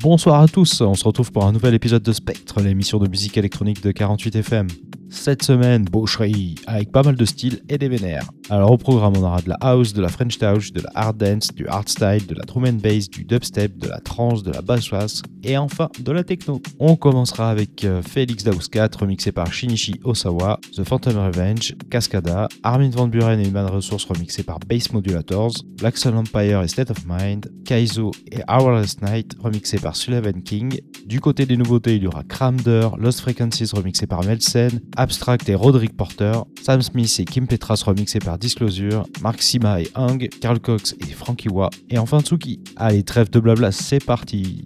Bonsoir à tous, on se retrouve pour un nouvel épisode de Spectre, l'émission de musique électronique de 48 FM. Cette semaine, boucherie, avec pas mal de styles et des vénères. Alors au programme, on aura de la house, de la French touch, de la hard dance, du hardstyle, de la drum and bass, du dubstep, de la trance, de la bass bass et enfin de la techno. On commencera avec euh, Felix Daus 4 remixé par Shinichi Osawa, The Phantom Revenge, Cascada, Armin Van Buren et Human Resource remixé par Bass Modulators, Black Sun Empire et State of Mind, Kaizo et Hourless Night remixé par Sullivan King. Du côté des nouveautés, il y aura Cramder, Lost Frequencies remixé par Melsen, Abstract et Roderick Porter, Sam Smith et Kim Petras remixés par Disclosure, Mark Sima et Hung, Carl Cox et Frankie Wa, et enfin Tsuki. Allez, trêve de blabla, c'est parti!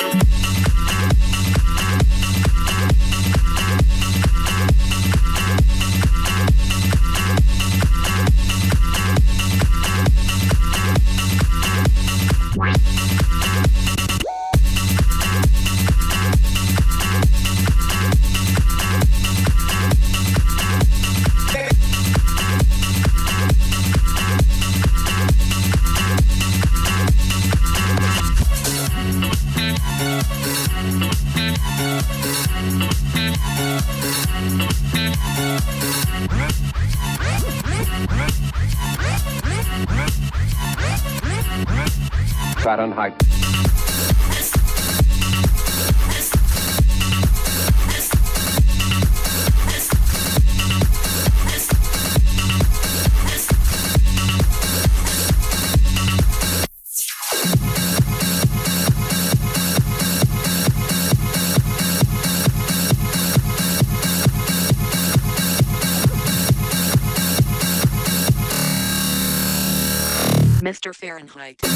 Thank Fahrenheit.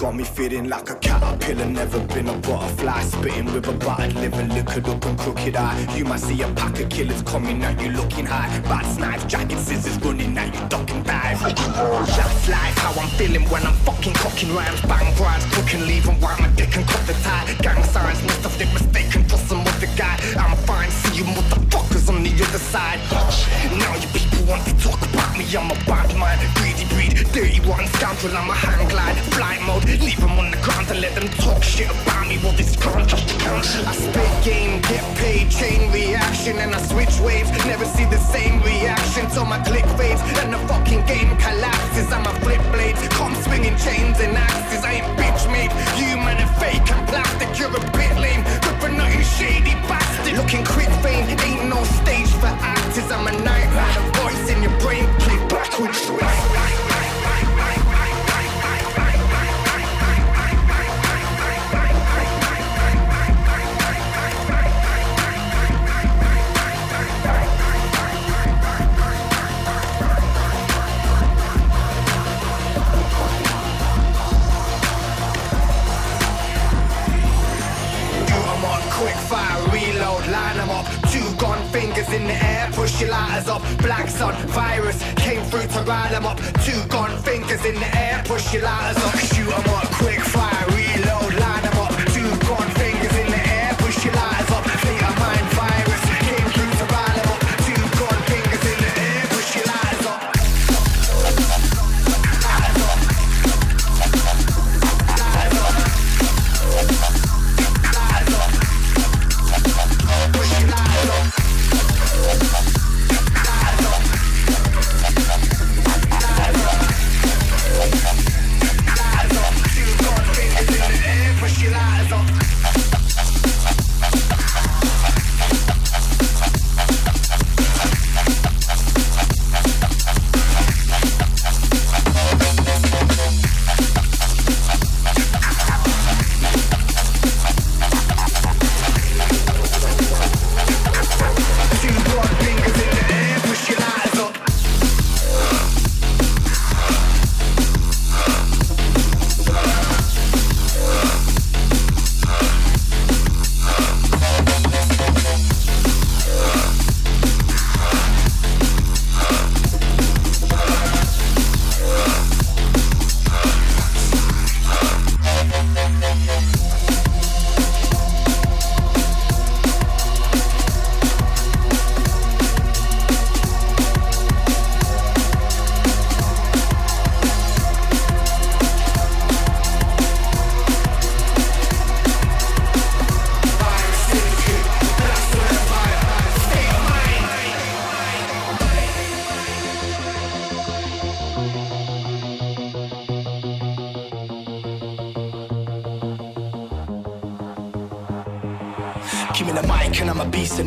Got me feeling like a caterpillar, never been a butterfly. Spitting with a buttered liver, liquored up and crooked eye. You might see a pack of killers coming at you looking high. Bats, knives, jagged scissors running at you, ducking dive. That's life, how I'm feeling when I'm fucking cocking rhymes. Bang brides, cooking, leaving white my dick and cut the tie. Gang signs, must have been mistaken for some other guy. I'm fine, see you motherfuckers on the other side. Now you people want to talk me, I'm a bad man. Greedy breed, dirty one scoundrel, I'm a hang glide. fly mode, leave them on the ground and let them talk shit about me. Well, this can't just. I spit game, get paid, chain reaction, and I switch waves. Never see the same reaction till my click fades and the fucking game collapses. I'm a flip blade, come swinging chains and axes. I ain't bitch made, human and fake and plastic. You're a bit lame, but for nothing shady bastard. Looking quick fame, ain't no stage for actors. I'm a night rider, voice in your brain, back with you.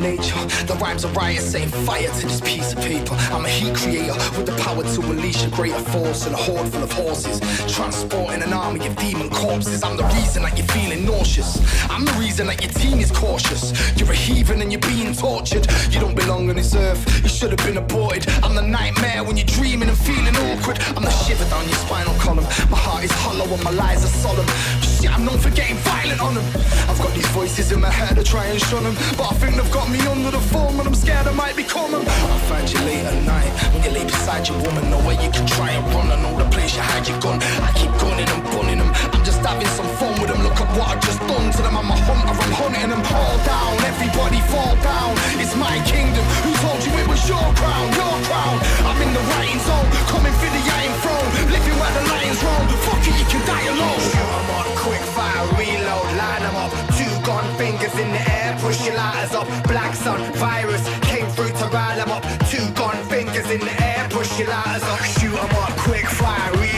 Nature. The rhymes are riot, setting fire to this piece of paper. I'm a heat creator with the power to unleash a greater force and a horde full of horses. Transporting an army of demon corpses. I'm the reason that you're feeling nauseous. I'm the reason that your team is cautious. You're a heathen and you're being tortured. You don't belong on this earth. You should have been aborted. I'm the nightmare when you're dreaming and feeling awkward. I'm the shiver down your spinal column. My heart is hollow and my lies are solemn. Shit, I'm known for getting violent on them. I've got these voices in my head to try and shun them. But I think they've got me under the form and I'm scared I might become them. I'll find you late at night when you lay beside your woman. Know where you can try and run. I know the place you hide your gun. I keep gunning and bunning them. I'm just having some fun with them. Look at what I just done to them. I'm a hunter, I'm hunting them all down. Everybody fall down. It's my kingdom. Who told you it was your crown? Your crown. I'm in the writing zone, coming for the iron throne. Living where the lions roam. Fuck it, you can die alone. Shoot 'em up, quick fire, reload, line 'em up. Two gun fingers in the air, push your lighters up. Black sun, virus came through to rile 'em up. Two gun fingers in the air, push your lighters up. Shoot 'em up, quick fire, reload,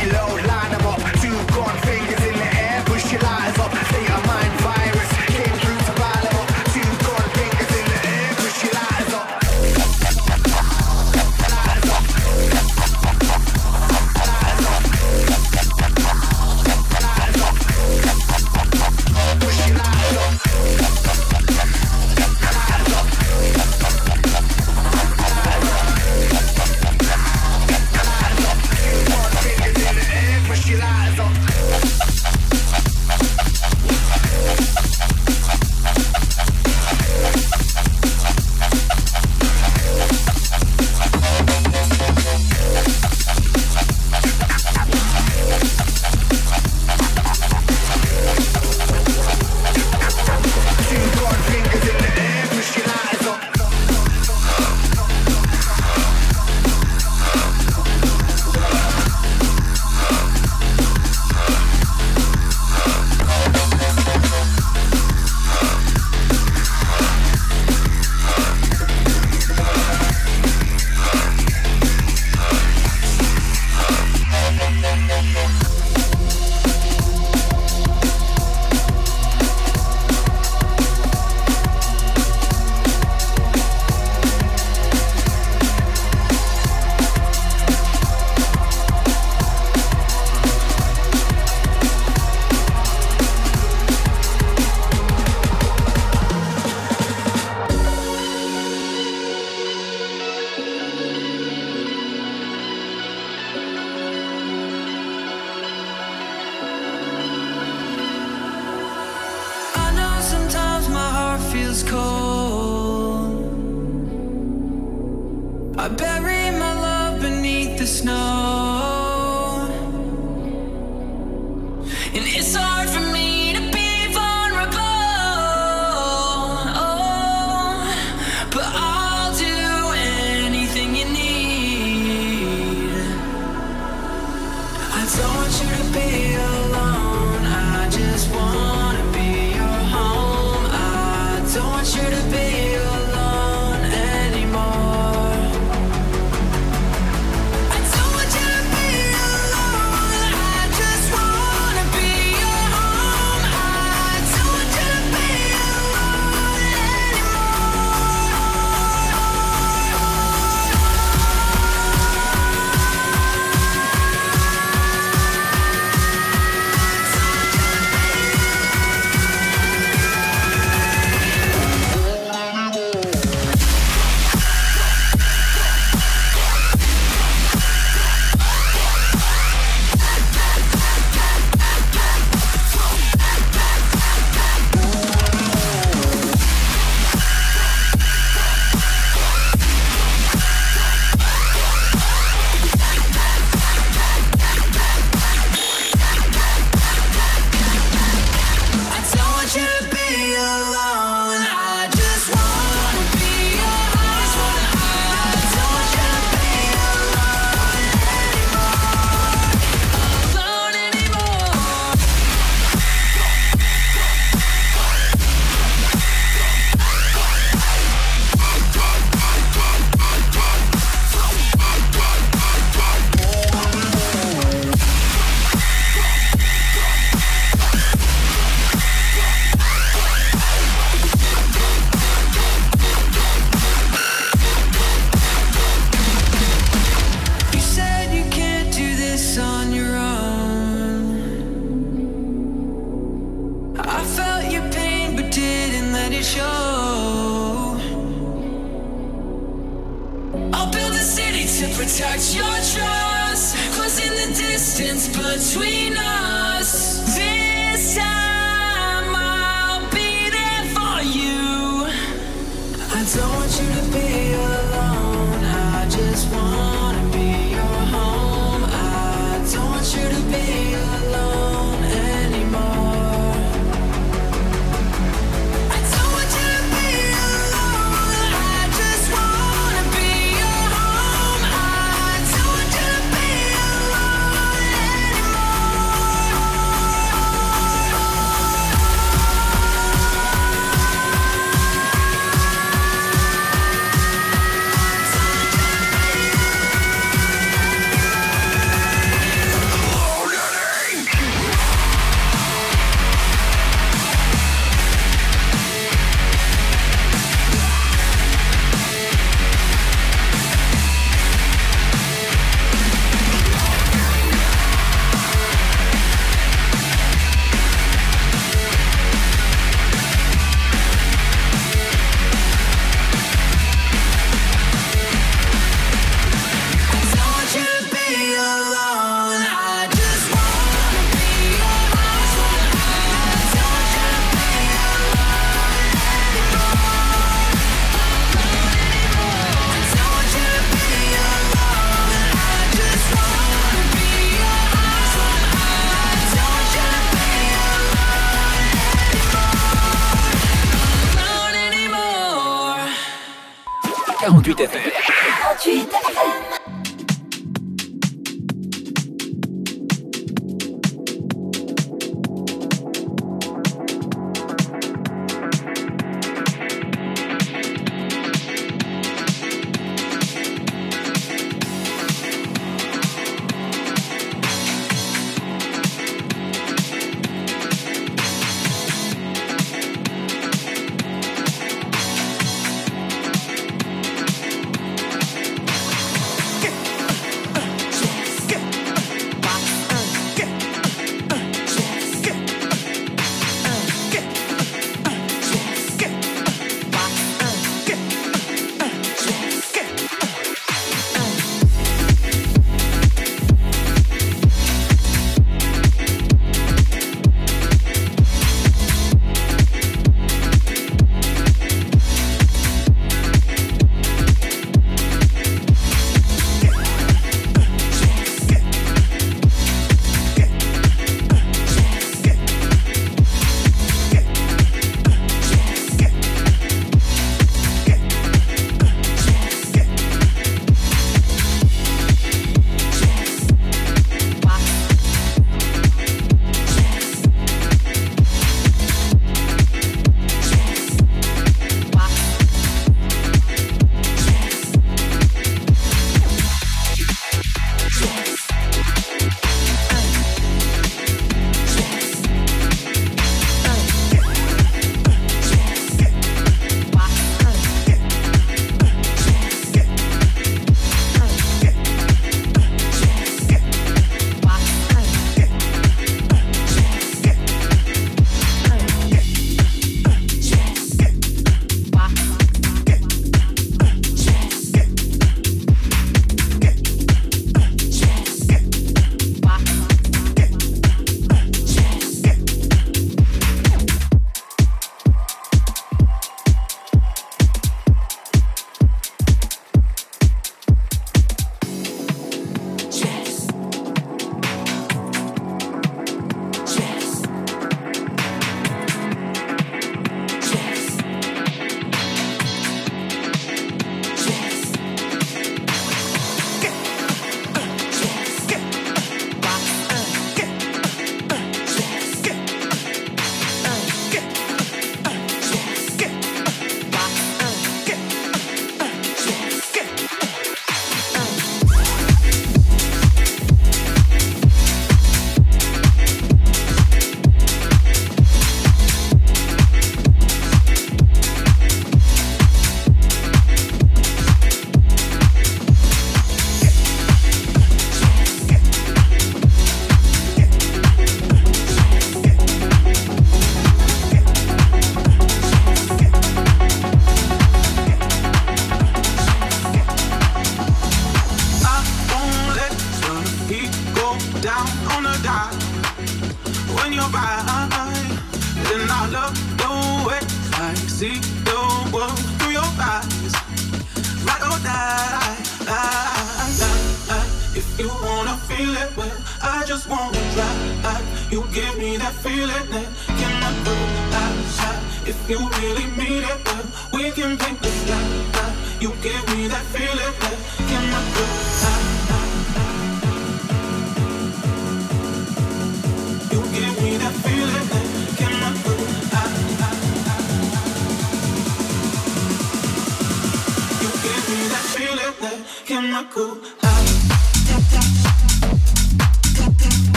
Alone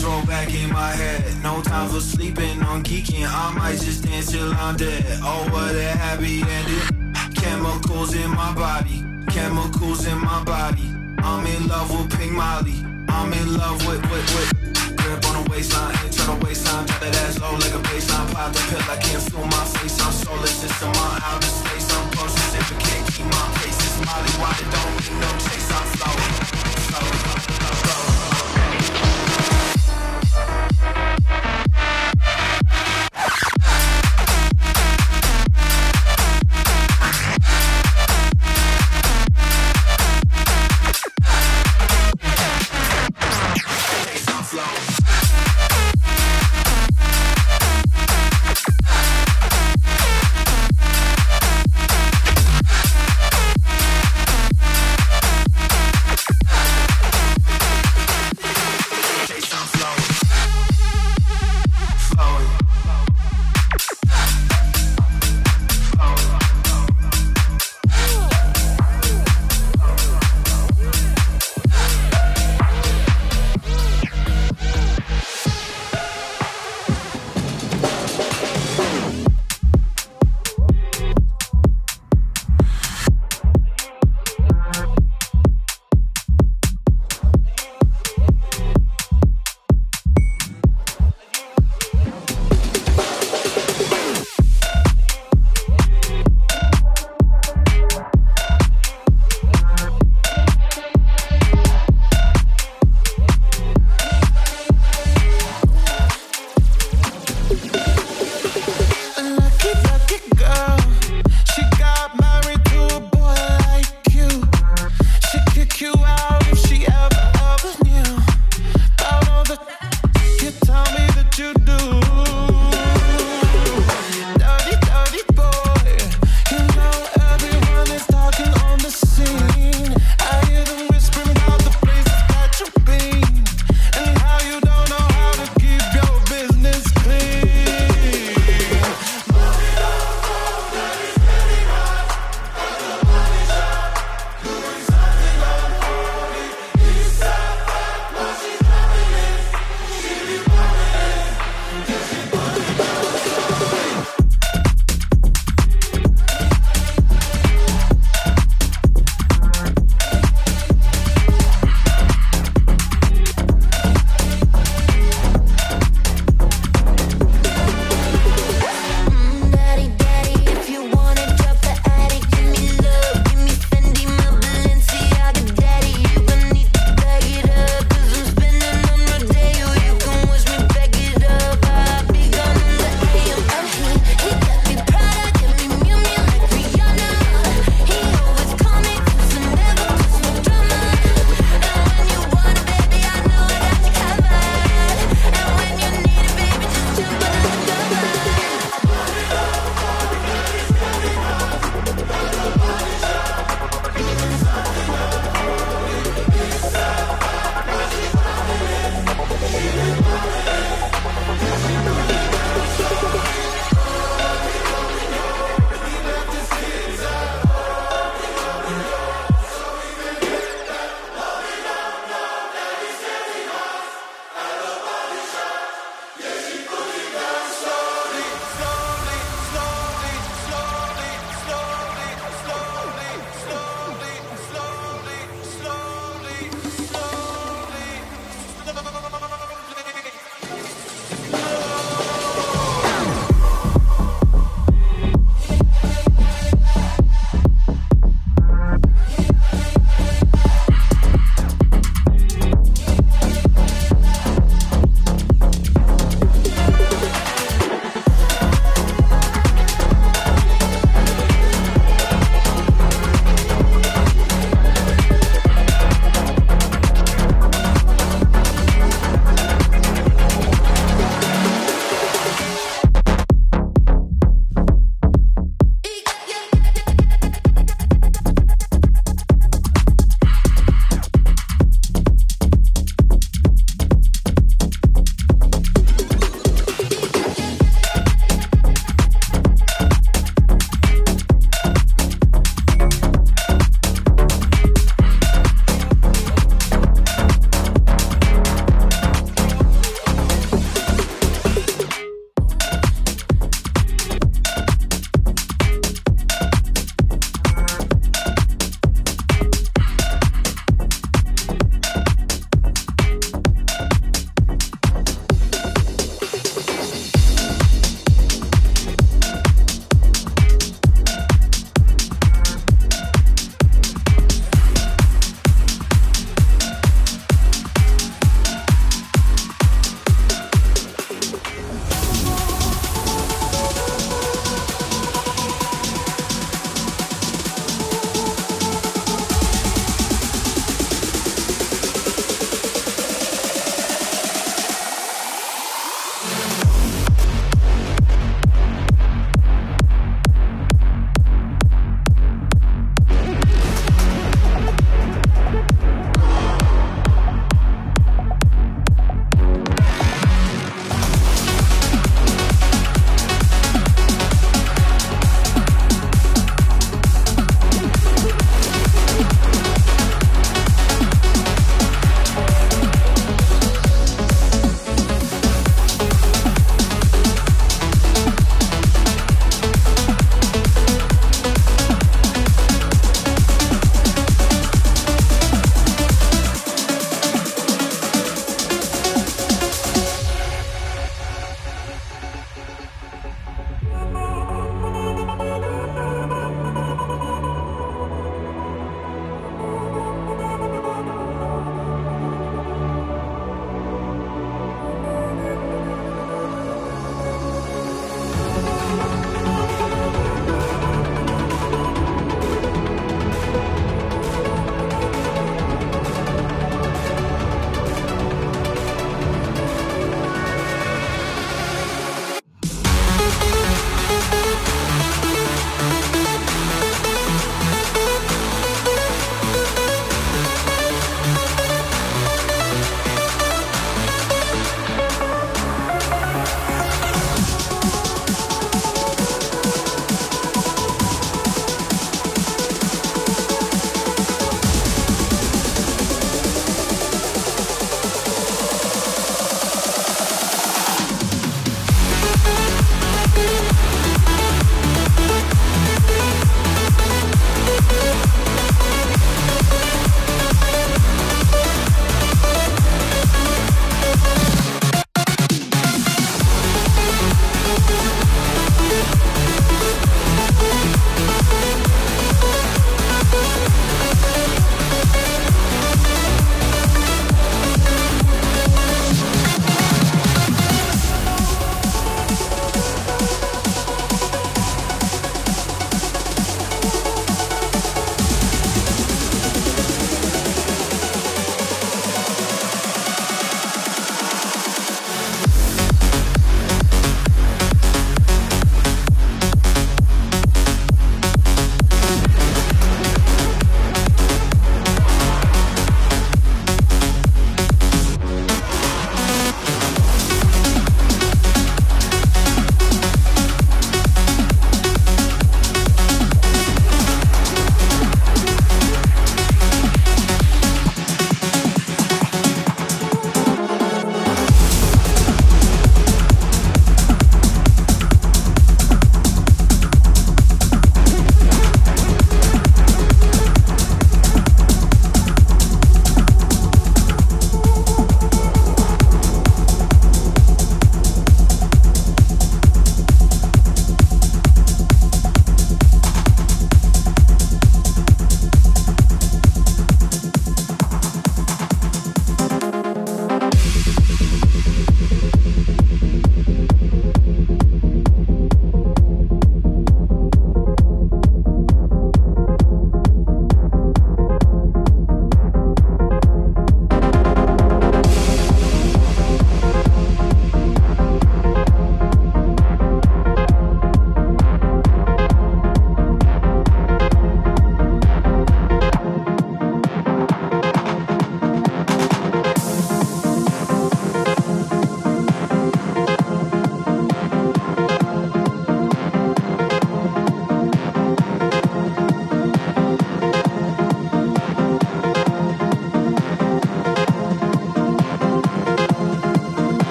Roll back in my head. No time for sleeping on geeking. I might just dance till I'm dead. Oh, what a happy ending. Chemicals in my body. Chemicals in my body. I'm in love with Pink Molly. I'm in love with, with, with. Grip on the waistline, internal waistline. Drop that ass low like a baseline. Pop the pill, I can't feel my face. I'm soulless, it's in my outer space. I'm I can't keep my pace. It's Molly, why it don't need no chase. I'm flowing,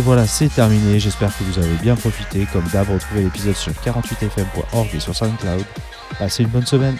Et voilà, c'est terminé. J'espère que vous avez bien profité. Comme d'hab, retrouvez l'épisode sur 48fm.org et sur SoundCloud. Passez une bonne semaine.